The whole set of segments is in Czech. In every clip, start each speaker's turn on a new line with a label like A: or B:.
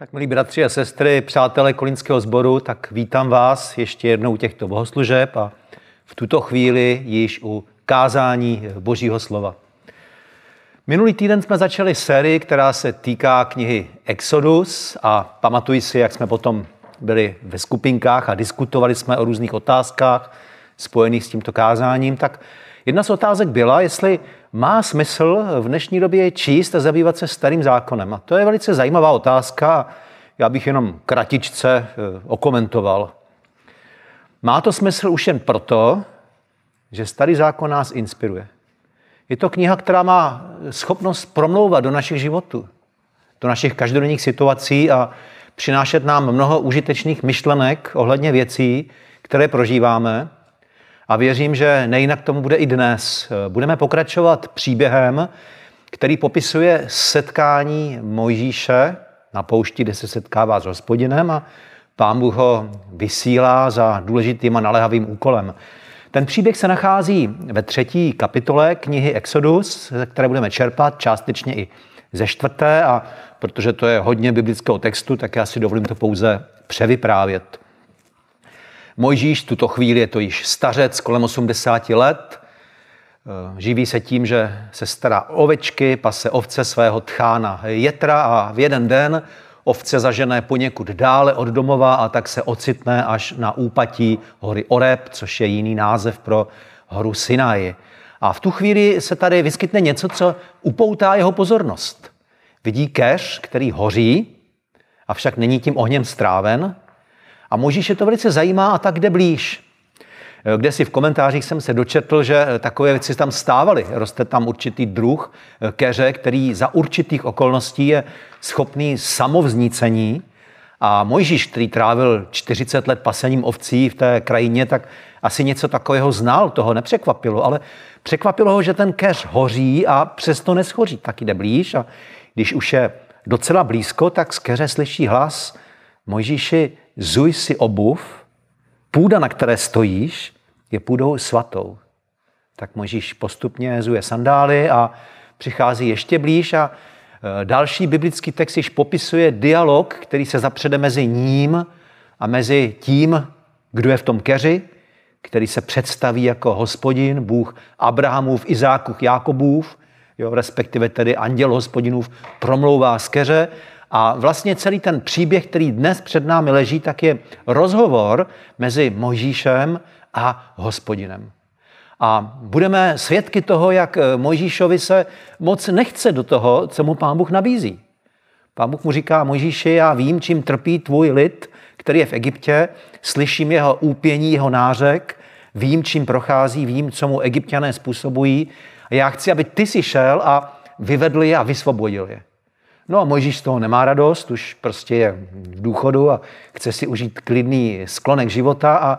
A: Tak milí bratři a sestry, přátelé Kolínského sboru, tak vítám vás ještě jednou u těchto bohoslužeb a v tuto chvíli již u kázání Božího slova. Minulý týden jsme začali sérii, která se týká knihy Exodus a pamatuji si, jak jsme potom byli ve skupinkách a diskutovali jsme o různých otázkách spojených s tímto kázáním, tak jedna z otázek byla, jestli má smysl v dnešní době číst a zabývat se starým zákonem. A to je velice zajímavá otázka. Já bych jenom kratičce eh, okomentoval. Má to smysl už jen proto, že starý zákon nás inspiruje. Je to kniha, která má schopnost promlouvat do našich životů, do našich každodenních situací a přinášet nám mnoho užitečných myšlenek ohledně věcí, které prožíváme. A věřím, že nejinak tomu bude i dnes. Budeme pokračovat příběhem, který popisuje setkání Mojžíše na poušti, kde se setkává s hospodinem a pán Bůh ho vysílá za důležitým a naléhavým úkolem. Ten příběh se nachází ve třetí kapitole knihy Exodus, ze které budeme čerpat částečně i ze čtvrté a protože to je hodně biblického textu, tak já si dovolím to pouze převyprávět. Mojžíš, tuto chvíli je to již stařec kolem 80 let, eh, živí se tím, že se stará ovečky, pase ovce svého tchána Jetra a v jeden den ovce zažené poněkud dále od domova a tak se ocitne až na úpatí hory Oreb, což je jiný název pro horu Sinai. A v tu chvíli se tady vyskytne něco, co upoutá jeho pozornost. Vidí keř, který hoří, avšak není tím ohněm stráven, a Možíše to velice zajímá a tak jde blíž. Kde si v komentářích jsem se dočetl, že takové věci tam stávaly. Roste tam určitý druh keře, který za určitých okolností je schopný samovznícení. A Mojžíš, který trávil 40 let pasením ovcí v té krajině, tak asi něco takového znal, toho nepřekvapilo, ale překvapilo ho, že ten keř hoří a přesto neschoří. Tak jde blíž a když už je docela blízko, tak z keře slyší hlas Mojžíši, zuj si obuv, půda, na které stojíš, je půdou svatou. Tak Možíš postupně zuje sandály a přichází ještě blíž a e, další biblický text již popisuje dialog, který se zapřede mezi ním a mezi tím, kdo je v tom keři, který se představí jako hospodin, Bůh Abrahamův, Izákův, Jákobův, jo, respektive tedy anděl hospodinův, promlouvá z keře a vlastně celý ten příběh, který dnes před námi leží, tak je rozhovor mezi Mojžíšem a hospodinem. A budeme svědky toho, jak Mojžíšovi se moc nechce do toho, co mu pán Bůh nabízí. Pán Bůh mu říká, Mojžíši, já vím, čím trpí tvůj lid, který je v Egyptě, slyším jeho úpění, jeho nářek, vím, čím prochází, vím, co mu egyptiané způsobují. A já chci, aby ty si šel a vyvedl je a vysvobodil je. No a Mojžíš z toho nemá radost, už prostě je v důchodu a chce si užít klidný sklonek života a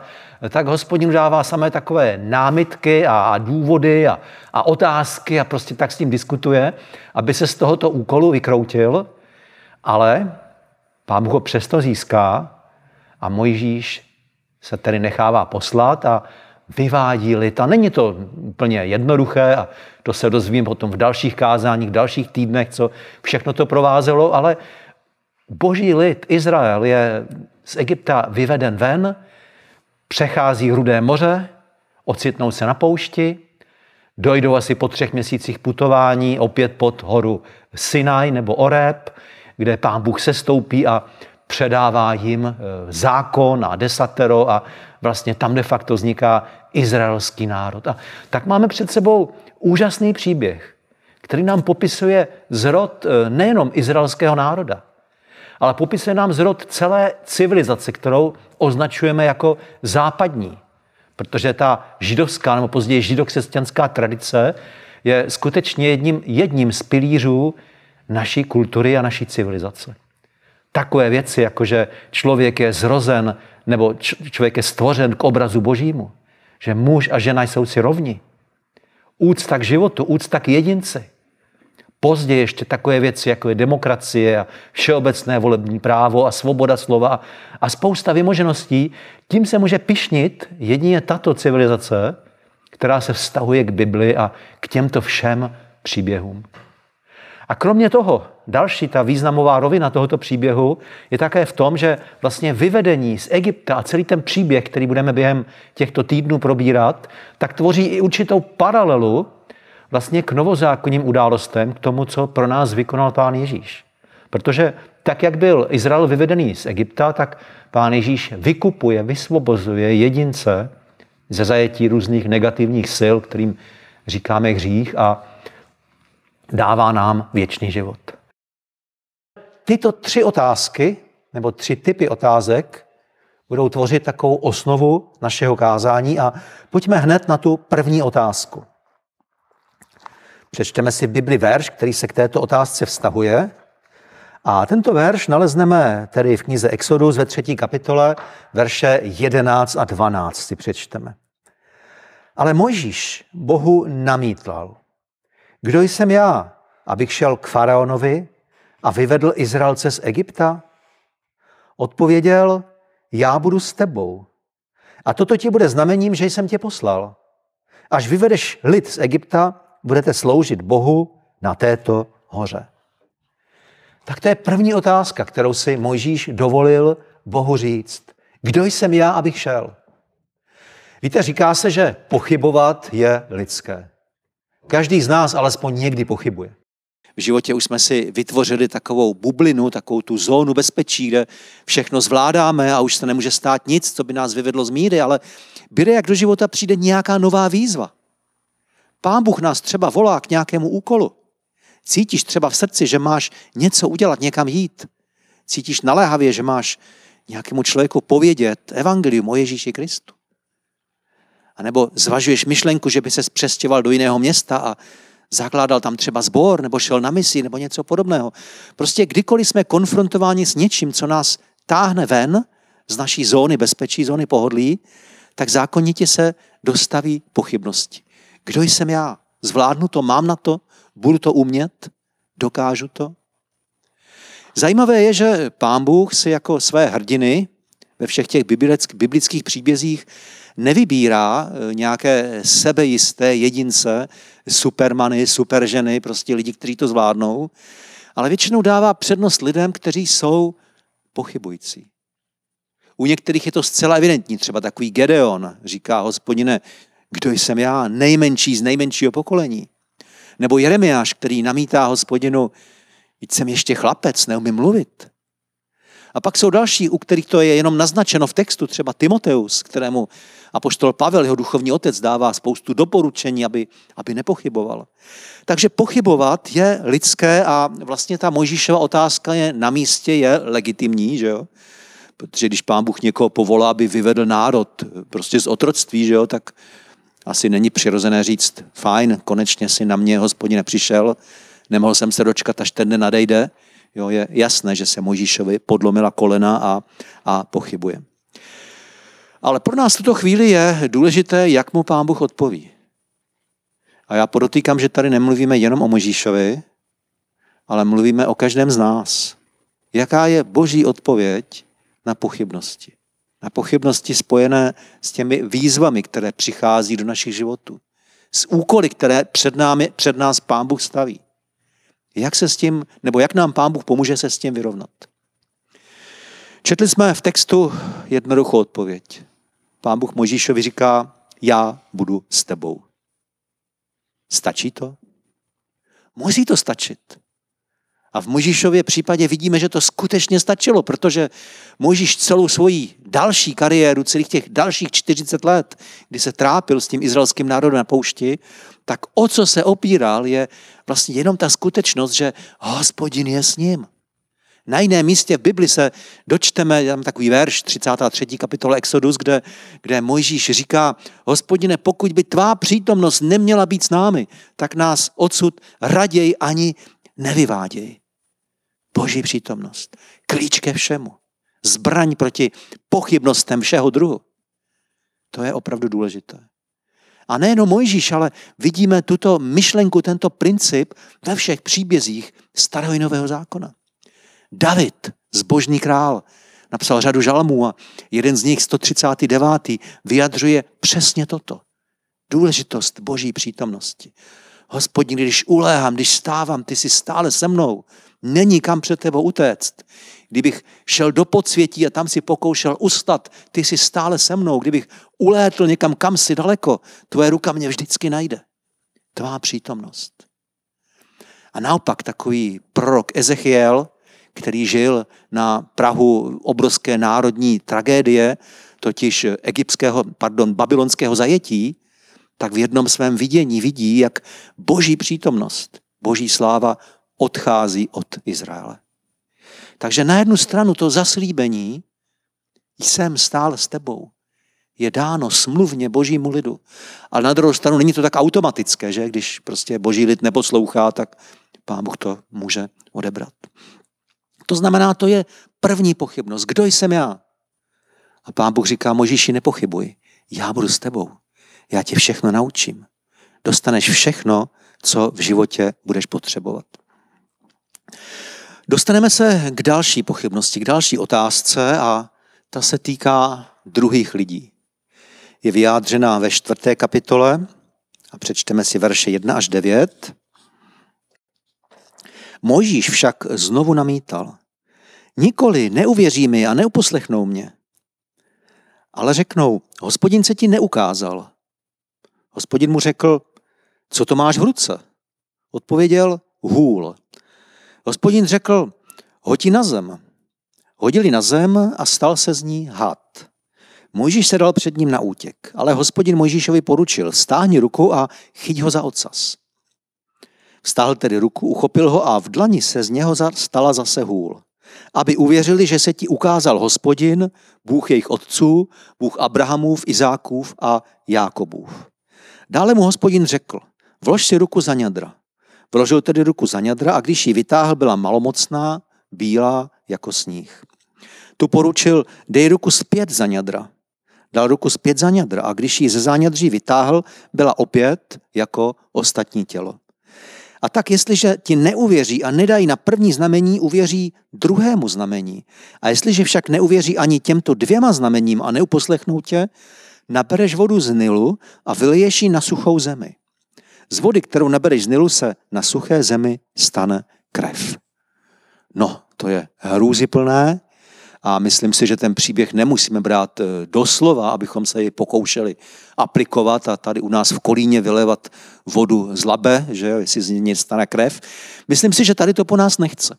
A: tak hospodin dává samé takové námitky a, důvody a, a otázky a prostě tak s tím diskutuje, aby se z tohoto úkolu vykroutil, ale pán ho přesto získá a Mojžíš se tedy nechává poslat a vyvádí lid. A není to úplně jednoduché a to se dozvím potom v dalších kázáních, v dalších týdnech, co všechno to provázelo, ale boží lid, Izrael, je z Egypta vyveden ven, přechází Rudé moře, ocitnou se na poušti, dojdou asi po třech měsících putování opět pod horu Sinai nebo Oreb, kde pán Bůh se stoupí a předává jim eh, zákon a desatero a vlastně tam de facto vzniká izraelský národ. A tak máme před sebou úžasný příběh, který nám popisuje zrod eh, nejenom izraelského národa, ale popisuje nám zrod celé civilizace, kterou označujeme jako západní. Protože ta židovská nebo později židokřesťanská tradice je skutečně jedním, jedním z pilířů naší kultury a naší civilizace. Takové věci, jako že člověk je zrozen nebo člověk je stvořen k obrazu božímu, že muž a žena jsou si rovni. Úcta k životu, úcta k jedinci. Později ještě takové věci, jako je demokracie a všeobecné volební právo a svoboda slova a spousta vymožeností, tím se může pišnit jedině tato civilizace, která se vztahuje k Bibli a k těmto všem příběhům. A kromě toho, další ta významová rovina tohoto příběhu je také v tom, že vlastně vyvedení z Egypta a celý ten příběh, který budeme během těchto týdnů probírat, tak tvoří i určitou paralelu vlastně k novozákonním událostem, k tomu, co pro nás vykonal pán Ježíš. Protože tak, jak byl Izrael vyvedený z Egypta, tak pán Ježíš vykupuje, vysvobozuje jedince ze zajetí různých negativních sil, kterým říkáme hřích a dává nám věčný život. Tyto tři otázky, nebo tři typy otázek, budou tvořit takovou osnovu našeho kázání a pojďme hned na tu první otázku. Přečteme si Bibli verš, který se k této otázce vztahuje. A tento verš nalezneme tedy v knize Exodus ve třetí kapitole, verše 11 a 12 si přečteme. Ale Mojžíš Bohu namítlal. Kdo jsem já, abych šel k faraonovi a vyvedl Izraelce z Egypta? Odpověděl, já budu s tebou. A toto ti bude znamením, že jsem tě poslal. Až vyvedeš lid z Egypta, budete sloužit Bohu na této hoře. Tak to je první otázka, kterou si Mojžíš dovolil Bohu říct. Kdo jsem já, abych šel? Víte, říká se, že pochybovat je lidské. Každý z nás alespoň někdy pochybuje. V životě už jsme si vytvořili takovou bublinu, takovou tu zónu bezpečí, kde všechno zvládáme a už se nemůže stát nic, co by nás vyvedlo z míry, ale bude, jak do života přijde nějaká nová výzva. Pán Bůh nás třeba volá k nějakému úkolu. Cítíš třeba v srdci, že máš něco udělat, někam jít. Cítíš naléhavě, že máš nějakému člověku povědět evangelium o Ježíši Kristu. A nebo zvažuješ myšlenku, že by se přestěval do jiného města a zakládal tam třeba sbor, nebo šel na misi, nebo něco podobného. Prostě kdykoliv jsme konfrontováni s něčím, co nás táhne ven z naší zóny bezpečí, zóny pohodlí, tak zákonitě se dostaví pochybnosti. Kdo jsem já? Zvládnu to, mám na to, budu to umět, dokážu to? Zajímavé je, že pán Bůh si jako své hrdiny ve všech těch biblických příbězích nevybírá eh, nějaké sebejisté jedince, supermany, superženy, prostě lidi, kteří to zvládnou, ale většinou dává přednost lidem, kteří jsou pochybující. U některých je to zcela evidentní, třeba takový Gedeon říká, hospodine, kdo jsem já, nejmenší z nejmenšího pokolení. Nebo Jeremiáš, který namítá hospodinu, jsem ještě chlapec, neumím mluvit. A pak jsou další, u kterých to je jenom naznačeno v textu, třeba Timoteus, kterému apoštol Pavel, jeho duchovní otec, dává spoustu doporučení, aby, aby nepochyboval. Takže pochybovat je lidské a vlastně ta Mojžíšova otázka je na místě, je legitimní, že jo? Protože když pán Bůh někoho povolá, aby vyvedl národ prostě z otroctví, že jo, tak asi není přirozené říct, fajn, konečně si na mě hospodin nepřišel, nemohl jsem se dočkat, až ten den nadejde. Jo, je jasné, že se Možíšovi podlomila kolena a, a pochybuje. Ale pro nás v tuto chvíli je důležité, jak mu pán Bůh odpoví. A já podotýkám, že tady nemluvíme jenom o Možíšovi, ale mluvíme o každém z nás. Jaká je boží odpověď na pochybnosti? Na pochybnosti spojené s těmi výzvami, které přichází do našich životů. S úkoly, které před, námi, před nás pán Bůh staví. Jak se s tím, nebo jak nám pán Bůh pomůže se s tím vyrovnat? Četli jsme v textu jednoduchou odpověď. Pán Bůh Možíšovi říká, já budu s tebou. Stačí to? Musí to stačit. A v Možíšově případě vidíme, že to skutečně stačilo, protože Možíš celou svoji další kariéru, celých těch dalších 40 let, kdy se trápil s tím izraelským národem na poušti, tak o co se opíral, je vlastně jenom ta skutečnost, že hospodin je s ním. Na jiném místě v Bibli se dočteme, tam takový verš, 33. kapitola Exodus, kde, kde Mojžíš říká, hospodine, pokud by tvá přítomnost neměla být s námi, tak nás odsud raději ani nevyváděj. Boží přítomnost. Klíč ke všemu. Zbraň proti pochybnostem všeho druhu. To je opravdu důležité. A nejenom Mojžíš, ale vidíme tuto myšlenku, tento princip ve všech příbězích starého i nového zákona. David, zbožný král, napsal řadu žalmů a jeden z nich, 139. vyjadřuje přesně toto. Důležitost boží přítomnosti.
B: Hospodin, když uléhám, když stávám, ty jsi stále se mnou. Není kam před tebou utéct. Kdybych šel do podsvětí a tam si pokoušel ustat, ty jsi stále se mnou. Kdybych ulétl někam kam si daleko, tvoje ruka mě vždycky najde. Tvá přítomnost. A naopak takový prorok Ezechiel, který žil na Prahu obrovské národní tragédie, totiž egyptského, pardon, babylonského zajetí, tak v jednom svém vidění vidí, jak boží přítomnost, boží sláva odchází od Izraele. Takže na jednu stranu to zaslíbení, jsem stál s tebou, je dáno smluvně božímu lidu. Ale na druhou stranu není to tak automatické, že když prostě boží lid neposlouchá, tak pán Bůh to může odebrat. To znamená, to je první pochybnost. Kdo jsem já? A pán Bůh říká, Možíši, nepochybuj, já budu s tebou. Já tě všechno naučím. Dostaneš všechno, co v životě budeš potřebovat. Dostaneme se k další pochybnosti, k další otázce a ta se týká druhých lidí. Je vyjádřena ve čtvrté kapitole a přečteme si verše 1 až 9. Mojžíš však znovu namítal. Nikoli neuvěří mi a neuposlechnou mě. Ale řeknou, hospodin se ti neukázal. Hospodin mu řekl, co to máš v ruce? Odpověděl, hůl. Hospodin řekl, hoď na zem. Hodili na zem a stal se z ní had. Mojžíš se dal před ním na útěk, ale hospodin Mojžíšovi poručil, stáhni ruku a chyť ho za ocas. Vstáhl tedy ruku, uchopil ho a v dlani se z něho stala zase hůl. Aby uvěřili, že se ti ukázal hospodin, Bůh jejich otců, Bůh Abrahamův, Izákův a Jákobův. Dále mu hospodin řekl, vlož si ruku za ňadra. Vložil tedy ruku za ňadra a když ji vytáhl, byla malomocná, bílá jako sníh. Tu poručil, dej ruku zpět za ňadra. Dal ruku zpět za ňadra a když ji ze záňadří vytáhl, byla opět jako ostatní tělo. A tak jestliže ti neuvěří a nedají na první znamení, uvěří druhému znamení. A jestliže však neuvěří ani těmto dvěma znamením a neuposlechnou tě, nabereš vodu z Nilu a vyliješ ji na suchou zemi. Z vody, kterou nabereš z Nilu, se na suché zemi stane krev. No, to je hrůziplné a myslím si, že ten příběh nemusíme brát eh, doslova, abychom se ji pokoušeli aplikovat a tady u nás v Kolíně vylevat vodu z labe, že jestli z ní stane krev. Myslím si, že tady to po nás nechce.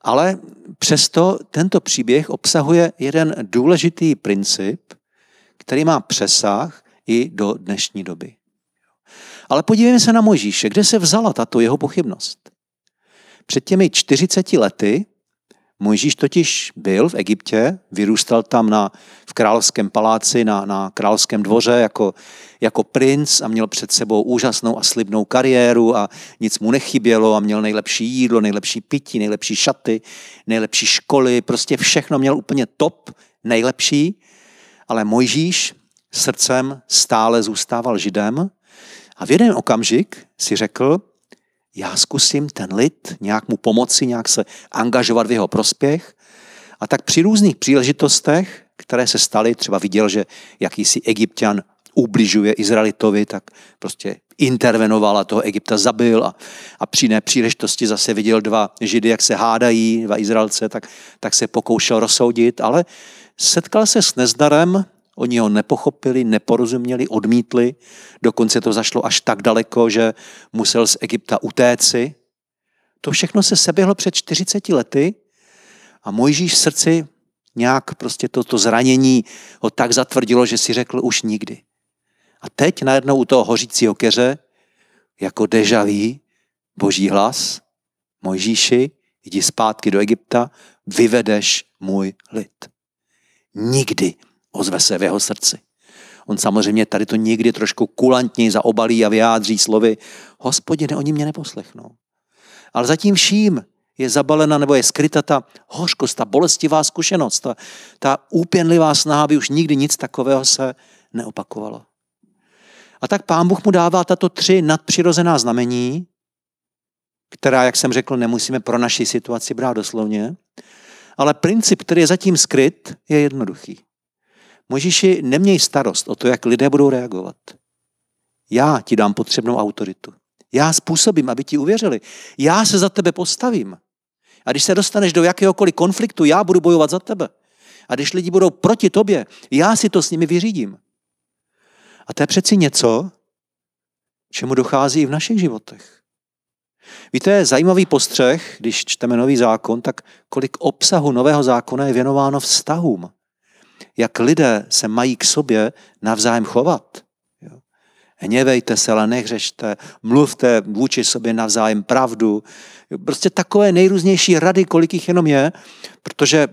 B: Ale přesto tento příběh obsahuje jeden důležitý princip, který má přesah i do dnešní doby. Ale podívejme se na Možíše, kde se vzala tato jeho pochybnost. Před těmi 40 lety Mojžíš totiž byl v Egyptě, vyrůstal tam na, v královském paláci, na, na královském dvoře jako, jako princ a měl před sebou úžasnou a slibnou kariéru a nic mu nechybělo a měl nejlepší jídlo, nejlepší pití, nejlepší šaty, nejlepší školy, prostě všechno měl úplně top, nejlepší, ale Mojžíš srdcem stále zůstával židem a v jeden okamžik si řekl, já zkusím ten lid nějak mu pomoci, nějak se angažovat v jeho prospěch. A tak při různých příležitostech, které se staly, třeba viděl, že jakýsi egyptian ubližuje Izraelitovi, tak prostě intervenoval a toho Egypta zabil a, a při jiné příležitosti zase viděl dva židy, jak se hádají, dva Izraelce, tak, tak se pokoušel rozsoudit, ale setkal se s nezdarem Oni ho nepochopili, neporozuměli, odmítli. Dokonce to zašlo až tak daleko, že musel z Egypta utéci. To všechno se seběhlo před 40 lety a Mojžíš v srdci nějak prostě toto to zranění ho tak zatvrdilo, že si řekl už nikdy. A teď najednou u toho hořícího keře, jako deja vu, boží hlas, Mojžíši, jdi zpátky do Egypta, vyvedeš můj lid. Nikdy ozve se v jeho srdci. On samozřejmě tady to někdy trošku kulantněji zaobalí a vyjádří slovy, hospodine, oni mě neposlechnou. Ale zatím vším je zabalena nebo je skryta ta hořkost, ta bolestivá zkušenost, ta, ta úpěnlivá snaha, aby už nikdy nic takového se neopakovalo. A tak pán Bůh mu dává tato tři nadpřirozená znamení, která, jak jsem řekl, nemusíme pro naši situaci brát doslovně, ale princip, který je zatím skryt, je jednoduchý. Možíši, neměj starost o to, jak lidé budou reagovat. Já ti dám potřebnou autoritu. Já způsobím, aby ti uvěřili. Já se za tebe postavím. A když se dostaneš do jakéhokoliv konfliktu, já budu bojovat za tebe. A když lidi budou proti tobě, já si to s nimi vyřídím. A to je přeci něco, čemu dochází i v našich životech. Víte, zajímavý postřeh, když čteme nový zákon, tak kolik obsahu nového zákona je věnováno vztahům. Jak lidé se mají k sobě navzájem chovat. Hněvejte se, ale nehřešte, mluvte vůči sobě navzájem pravdu. Prostě takové nejrůznější rady, kolik jich jenom je, protože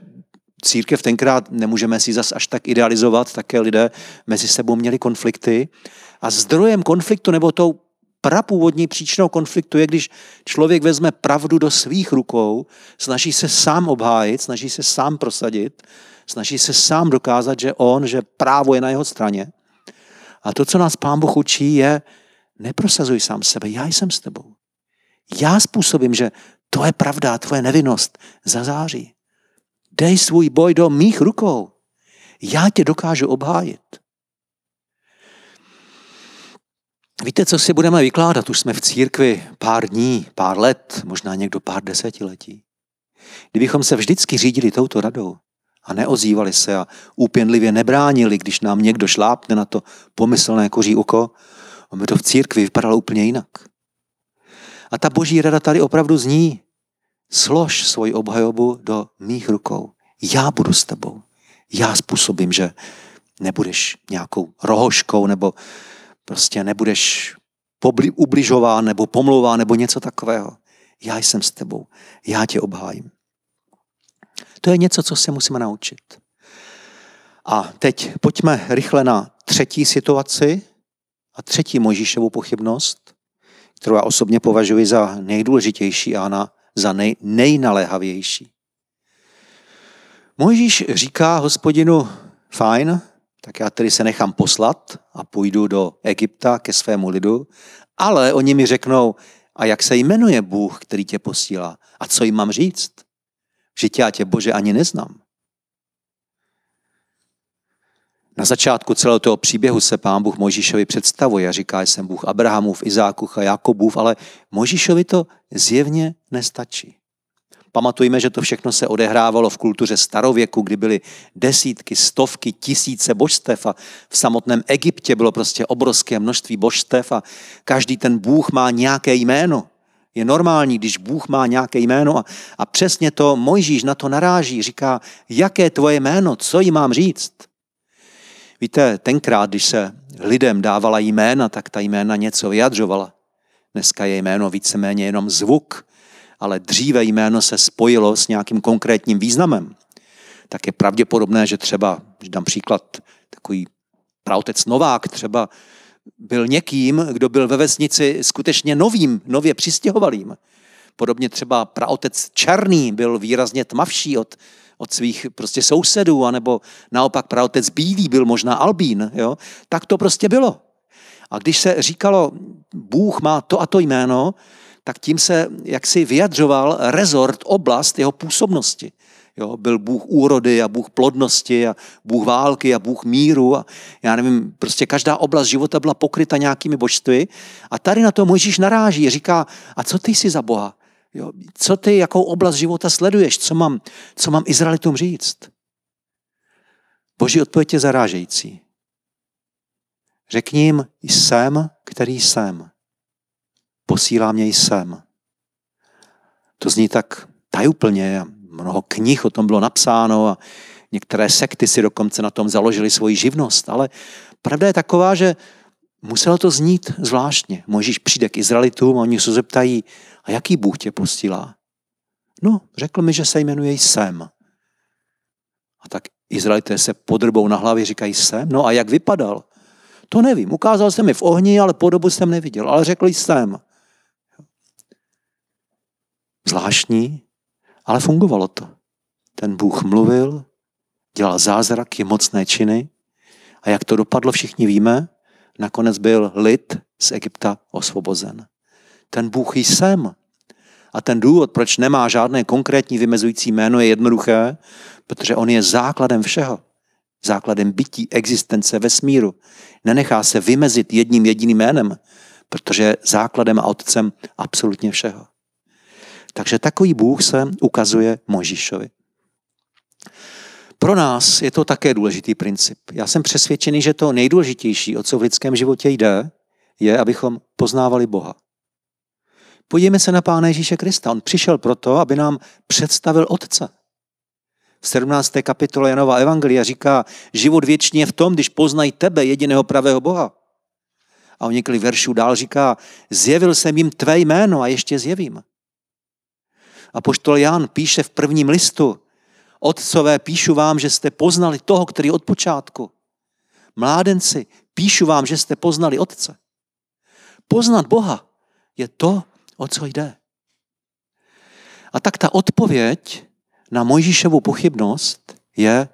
B: církev tenkrát nemůžeme si zas až tak idealizovat, také lidé mezi sebou měli konflikty. A zdrojem konfliktu nebo tou prapůvodní příčinou konfliktu je, když člověk vezme pravdu do svých rukou, snaží se sám obhájit, snaží se sám prosadit, snaží se sám dokázat, že on, že právo je na jeho straně. A to, co nás Pán Bůh učí, je neprosazuj sám sebe, já jsem s tebou. Já způsobím, že to je pravda, tvoje nevinnost zazáří. Dej svůj boj do mých rukou. Já tě dokážu obhájit. Víte, co si budeme vykládat? Už jsme v církvi pár dní, pár let, možná někdo pár desetiletí. Kdybychom se vždycky řídili touto radou a neozývali se a úpěnlivě nebránili, když nám někdo šlápne na to pomyslné koří oko, by to v církvi vypadalo úplně jinak. A ta boží rada tady opravdu zní, slož svoji obhajobu do mých rukou. Já budu s tebou. Já způsobím, že nebudeš nějakou rohoškou nebo prostě nebudeš ubližován nebo pomlouván nebo něco takového. Já jsem s tebou. Já tě obhájím. To je něco, co se musíme naučit. A teď pojďme rychle na třetí situaci a třetí Mojžíšovu pochybnost, kterou já osobně považuji za nejdůležitější a na, za nej, nejnaléhavější. Mojžíš říká hospodinu, fajn, tak já tedy se nechám poslat a půjdu do Egypta ke svému lidu, ale oni mi řeknou, a jak se jmenuje Bůh, který tě posílá? A co jim mám říct? Tě já tě, Bože, ani neznám. Na začátku celého toho příběhu se pán Bůh Mojžíšovi představuje a říká, jsem Bůh Abrahamův, Izákův a Jakobův, ale Mojžíšovi to zjevně nestačí. Pamatujme, že to všechno se odehrávalo v kultuře starověku, kdy byly desítky, stovky, tisíce božstev a v samotném Egyptě bylo prostě obrovské množství božstev a každý ten Bůh má nějaké jméno. Je normální, když Bůh má nějaké jméno a, a přesně to Mojžíš na to naráží, říká, jaké tvoje jméno, co jí mám říct. Víte, tenkrát, když se lidem dávala jména, tak ta jména něco vyjadřovala. Dneska je jméno víceméně jenom zvuk, ale dříve jméno se spojilo s nějakým konkrétním významem, tak je pravděpodobné, že třeba, když dám příklad, takový praotec Novák třeba byl někým, kdo byl ve vesnici skutečně novým, nově přistěhovalým. Podobně třeba praotec Černý byl výrazně tmavší od, od svých prostě sousedů, anebo naopak praotec Bílý byl možná Albín. Jo? Tak to prostě bylo. A když se říkalo, Bůh má to a to jméno, tak tím se jaksi vyjadřoval rezort, oblast jeho působnosti. Jo, byl Bůh úrody a Bůh plodnosti a Bůh války a Bůh míru a já nevím, prostě každá oblast života byla pokryta nějakými božstvy a tady na to Mojžíš naráží, říká, a co ty jsi za Boha? Jo, co ty, jakou oblast života sleduješ? Co mám, co mám Izraelitům říct? Boží odpověď je zarážející. Řekni jim, jsem, který jsem posílá mě jsem. To zní tak tajuplně, mnoho knih o tom bylo napsáno a některé sekty si dokonce na tom založili svoji živnost, ale pravda je taková, že muselo to znít zvláštně. Možíš přijde k Izraelitům a oni se zeptají, a jaký Bůh tě posílá? No, řekl mi, že se jmenuje jsem. A tak Izraelité se podrbou na hlavě říkají jsem. No a jak vypadal? To nevím. Ukázal jsem mi v ohni, ale podobu jsem neviděl. Ale řekl jsem zvláštní, ale fungovalo to. Ten Bůh mluvil, dělal zázraky, mocné činy a jak to dopadlo, všichni víme, nakonec byl lid z Egypta osvobozen. Ten Bůh jsem. A ten důvod, proč nemá žádné konkrétní vymezující jméno, je jednoduché, protože on je základem všeho. Základem bytí, existence vesmíru. Nenechá se vymezit jedním jediným jménem, protože je základem a otcem absolutně všeho. Takže takový Bůh se ukazuje Možíšovi. Pro nás je to také důležitý princip. Já jsem přesvědčený, že to nejdůležitější, o co v lidském životě jde, je, abychom poznávali Boha. Podívejme se na Pána Ježíše Krista. On přišel proto, aby nám představil Otce. V 17. kapitole Janova Evangelia říká, život věčný je v tom, když poznají tebe, jediného pravého Boha. A o několik veršů dál říká, zjevil jsem jim tvé jméno a ještě zjevím. A poštol Jan píše v prvním listu, Otcové, píšu vám, že jste poznali toho, který od počátku. Mládenci, píšu vám, že jste poznali Otce. Poznat Boha je to, o co jde. A tak ta odpověď na Mojžíšovu pochybnost je,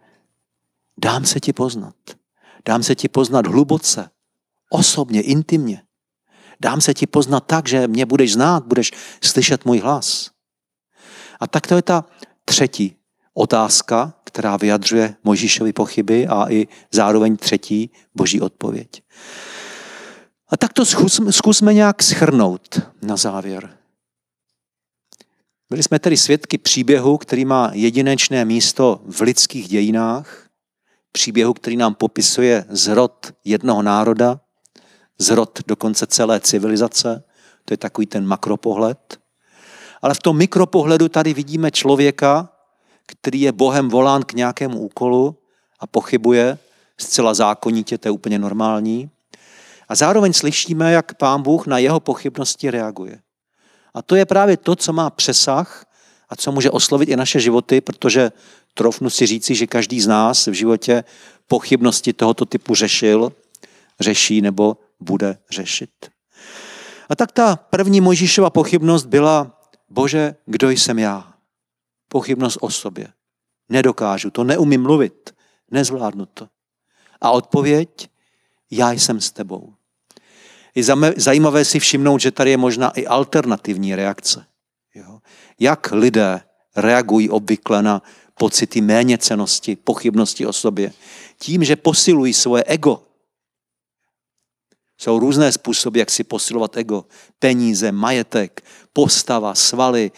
B: dám se ti poznat. Dám se ti poznat hluboce, osobně, intimně. Dám se ti poznat tak, že mě budeš znát, budeš slyšet můj hlas. A tak to je ta třetí otázka, která vyjadřuje Možíšovi pochyby a i zároveň třetí boží odpověď. A tak to zkusme, zkusme nějak schrnout na závěr. Byli jsme tedy svědky příběhu, který má jedinečné místo v lidských dějinách, příběhu, který nám popisuje zrod jednoho národa, zrod dokonce celé civilizace, to je takový ten makropohled. Ale v tom mikropohledu tady vidíme člověka, který je Bohem volán k nějakému úkolu a pochybuje, zcela zákonitě, to je úplně normální. A zároveň slyšíme, jak pán Bůh na jeho pochybnosti reaguje. A to je právě to, co má přesah a co může oslovit i naše životy, protože trofnu si říci, že každý z nás v životě pochybnosti tohoto typu řešil, řeší nebo bude řešit. A tak ta první Mojžíšova pochybnost byla, bože, kdo jsem já? Pochybnost o sobě. Nedokážu to, neumím mluvit, nezvládnu to. A odpověď, já jsem s tebou. Je zajímavé si všimnout, že tady je možná i alternativní reakce. Jak lidé reagují obvykle na pocity méněcenosti, pochybnosti o sobě? Tím, že posilují svoje ego. Jsou různé způsoby, jak si posilovat ego. Peníze, majetek, postava, svaly,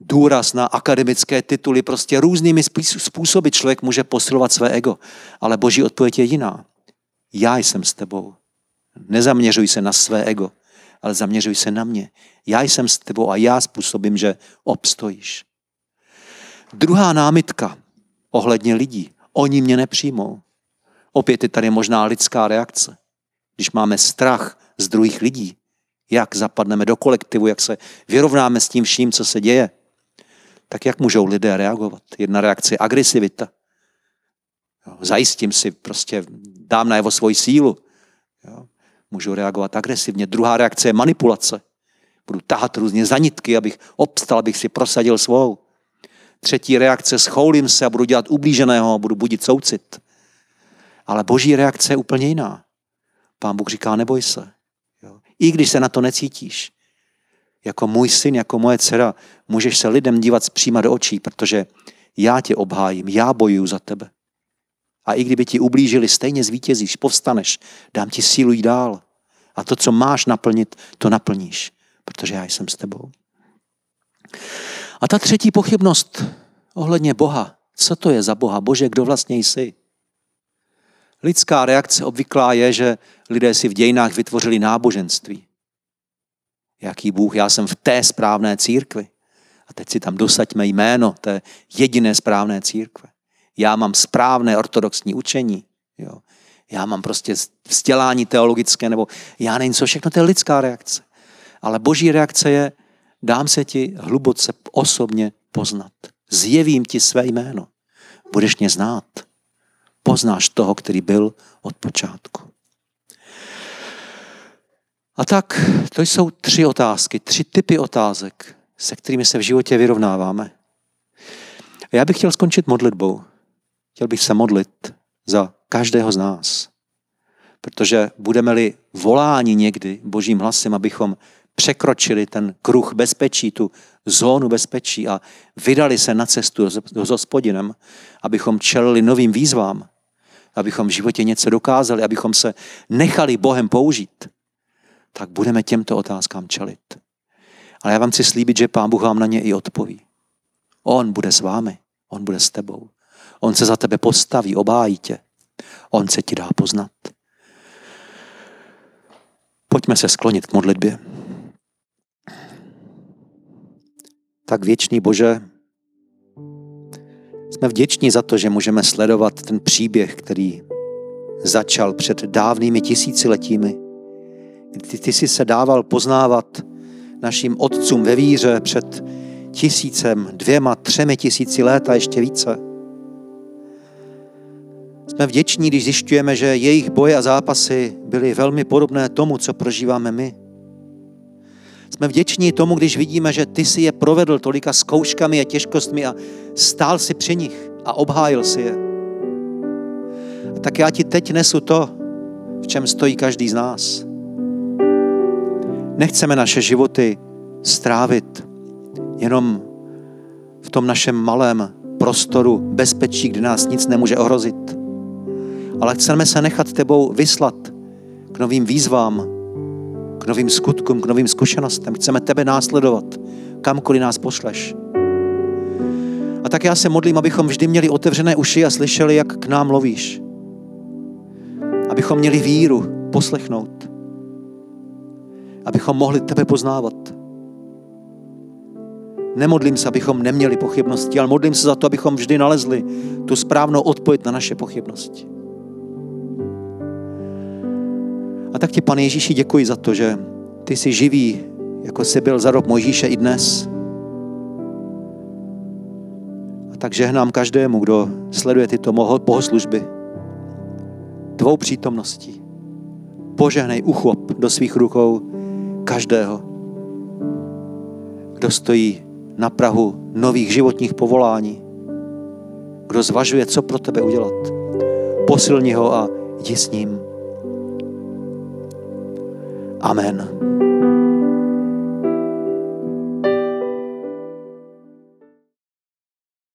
B: důraz na akademické tituly, prostě různými způsoby člověk může posilovat své ego. Ale boží odpověď je jiná. Já jsem s tebou. Nezaměřuj se na své ego, ale zaměřuj se na mě. Já jsem s tebou a já způsobím, že obstojíš. Druhá námitka ohledně lidí. Oni mě nepřijmou. Opět je tady možná lidská reakce. Když máme strach z druhých lidí, jak zapadneme do kolektivu, jak se vyrovnáme s tím vším, co se děje, tak jak můžou lidé reagovat? Jedna reakce je agresivita. Zajistím si, prostě dám na jeho svoji sílu. Jo můžu reagovat agresivně. Druhá reakce je manipulace. Budu tahat různě zanitky, abych obstal, abych si prosadil svou. Třetí reakce, schoulím se a budu dělat ublíženého budu budit soucit. Ale boží reakce je úplně jiná. Pán Bůh říká, neboj se. Jo. I když se na to necítíš. Jako můj syn, jako moje dcera, můžeš se lidem dívat zpříma do očí, protože já tě obhájím, já bojuju za tebe. A i kdyby ti ublížili, stejně zvítězíš, povstaneš, dám ti sílu jít dál. A to, co máš naplnit, to naplníš, protože já jsem s tebou. A ta třetí pochybnost ohledně Boha. Co to je za Boha? Bože, kdo vlastně jsi? Lidská reakce obvyklá je, že lidé si v dějinách vytvořili náboženství. Jaký Bůh? Já jsem v té správné církvi. A teď si tam dosaďme jméno té jediné správné církve já mám správné ortodoxní učení, jo. já mám prostě vzdělání teologické, nebo já nevím co, všechno to je lidská reakce. Ale boží reakce je, dám se ti hluboce osobně poznat. Zjevím ti své jméno. Budeš mě znát. Poznáš toho, který byl od počátku. A tak, to jsou tři otázky, tři typy otázek, se kterými se v životě vyrovnáváme. Já bych chtěl skončit modlitbou. Chtěl bych se modlit za každého z nás. Protože budeme-li voláni někdy božím hlasem, abychom překročili ten kruh bezpečí, tu zónu bezpečí a vydali se na cestu s hospodinem, abychom čelili novým výzvám, abychom v životě něco dokázali, abychom se nechali Bohem použít, tak budeme těmto otázkám čelit. Ale já vám chci slíbit, že Pán Bůh vám na ně i odpoví. On bude s vámi, on bude s tebou. On se za tebe postaví, obájí tě. On se ti dá poznat. Pojďme se sklonit k modlitbě. Tak věčný Bože, jsme vděční za to, že můžeme sledovat ten příběh, který začal před dávnými tisíciletími, kdy ty jsi se dával poznávat našim otcům ve víře před tisícem, dvěma, třemi tisíci let a ještě více. Jsme vděční, když zjišťujeme, že jejich boje a zápasy byly velmi podobné tomu, co prožíváme my. Jsme vděční tomu, když vidíme, že ty si je provedl tolika zkouškami a těžkostmi a stál si při nich a obhájil si je. A tak já ti teď nesu to, v čem stojí každý z nás. Nechceme naše životy strávit jenom v tom našem malém prostoru bezpečí, kde nás nic nemůže ohrozit. Ale chceme se nechat tebou vyslat k novým výzvám, k novým skutkům, k novým zkušenostem. Chceme tebe následovat, kamkoliv nás pošleš. A tak já se modlím, abychom vždy měli otevřené uši a slyšeli, jak k nám lovíš. Abychom měli víru poslechnout. Abychom mohli tebe poznávat. Nemodlím se, abychom neměli pochybnosti, ale modlím se za to, abychom vždy nalezli tu správnou odpověď na naše pochybnosti. A tak ti, pane Ježíši, děkuji za to, že ty jsi živý, jako jsi byl za rok Mojžíše i dnes. A tak žehnám každému, kdo sleduje tyto bohoslužby, tvou přítomností. Požehnej, uchop do svých rukou každého, kdo stojí na Prahu nových životních povolání, kdo zvažuje, co pro tebe udělat. Posilni ho a jdi s ním. Amen.